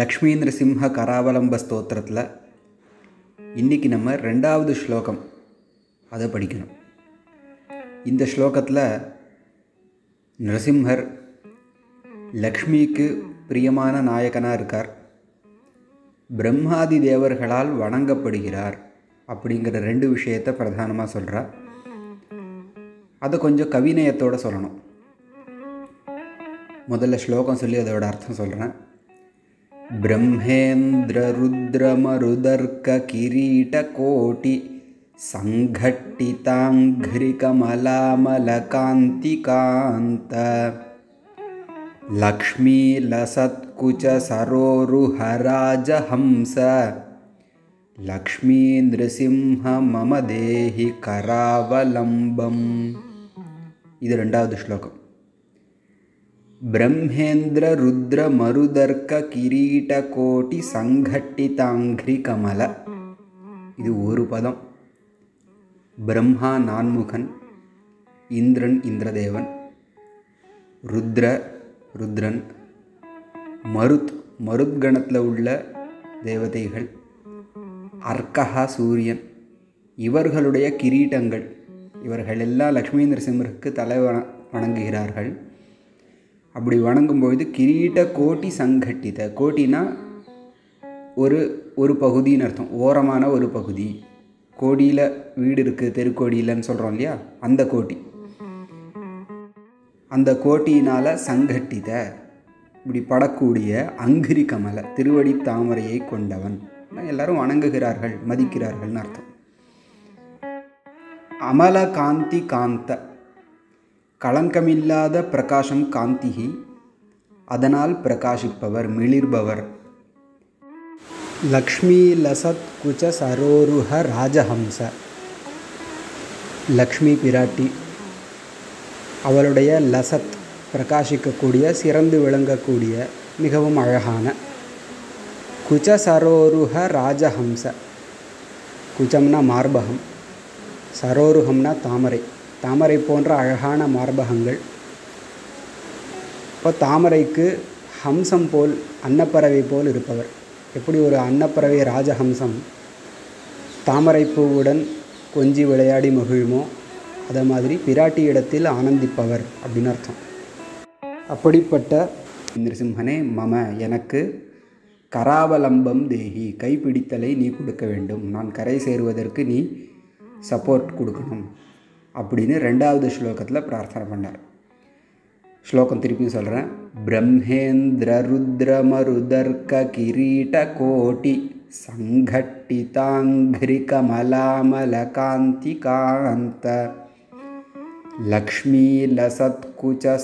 லக்ஷ்மி சிம்ஹ கராவலம்ப ஸ்தோத்திரத்தில் இன்றைக்கி நம்ம ரெண்டாவது ஸ்லோகம் அதை படிக்கணும். இந்த ஸ்லோகத்தில் நரசிம்ஹர் லக்ஷ்மிக்கு பிரியமான நாயகனாக இருக்கார். பிரம்மாதி தேவர்களால் வணங்கப்படுகிறார் அப்படிங்கிற ரெண்டு விஷயத்தை பிரதானமாக சொல்கிறார் அதை கொஞ்சம் கவிநயத்தோடு சொல்லணும். முதல்ல ஸ்லோகம் சொல்லி அதோட அர்த்தம் சொல்கிறேன் ब्रह्मेन्द्ररुद्रमरुदर्ककिरीटकोटि सङ्घट्टिताङ्घ्रिकमलामलकान्तिकान्त लक्ष्मीलसत्कुचसरोरुहराजहंस। लक्ष्मीनृसिंह मम देहि करावलम्बम् इति रण्डावद् श्लोकम् பிரம்மேந்திர ருத்ர மருதர்க்க கிரீட கோட்டி சங்கட்டிதாங்கிரி கமல இது ஒரு பதம் பிரம்மா நான்முகன் இந்திரன் இந்திரதேவன் ருத்ர ருத்ரன் மருத் மருத்கணத்தில் உள்ள தேவதைகள் அர்க்கஹா சூரியன் இவர்களுடைய கிரீட்டங்கள் இவர்கள் எல்லாம் லக்ஷ்மி நரசிம்மருக்கு தலை வணங்குகிறார்கள் அப்படி வணங்கும்பொழுது கிரீட்ட கோட்டி சங்கட்டித. கோட்டினா ஒரு ஒரு பகுதின்னு அர்த்தம். ஓரமான ஒரு பகுதி. கோடியில் வீடு இருக்குது தெருக்கோடியிலன்னு சொல்கிறோம் இல்லையா? அந்த கோட்டி. அந்த கோட்டியினால் சங்கட்டித. இப்படி படக்கூடிய அங்கிரி கமல திருவடி தாமரையை கொண்டவன். எல்லாரும் வணங்குகிறார்கள் மதிக்கிறார்கள்னு அர்த்தம். அமல காந்தி காந்த. களங்கமில்லாத பிரகாசம் காந்திகி அதனால் பிரகாசிப்பவர் மிளிர்பவர். லக்ஷ்மி லசத் குச்ச சரோருஹ ராஜஹம்ச. லக்ஷ்மி பிராட்டி. அவளுடைய லசத் பிரகாசிக்கக்கூடிய சிறந்து விளங்கக்கூடிய மிகவும் அழகான. குச்ச சரோருஹ ராஜஹம்ச. குச்சம்னா மார்பகம். சரோருகம்னா தாமரை. தாமரை போன்ற அழகான மார்பகங்கள். இப்போ தாமரைக்கு ஹம்சம் போல் அன்னப்பறவை போல் இருப்பவர். எப்படி ஒரு அன்னப்பறவை ராஜஹம்சம்? தாமரை பூவுடன் கொஞ்சி விளையாடி மகிழுமோ? அதை மாதிரி பிராட்டி இடத்தில் ஆனந்திப்பவர் அப்படின்னு அர்த்தம். அப்படிப்பட்ட நிருசிம்ஹனே மம எனக்கு கராவலம்பம் தேகி கைப்பிடித்தலை நீ கொடுக்க வேண்டும். நான் கரை சேருவதற்கு நீ சப்போர்ட் கொடுக்கணும். அப்படின்னு ரெண்டாவது ஸ்லோகத்தில் பிரார்த்தனை பண்ணார் ஸ்லோகம் திருப்பியும் சொல்கிறேன் பிரம்மேந்திர ருத்ரமருதர்க்க கிரீட கோட்டி சங்கட்டிதாங்கிரி கமலாமல காந்தி காந்த லக்ஷ்மீ லசத்குச்ச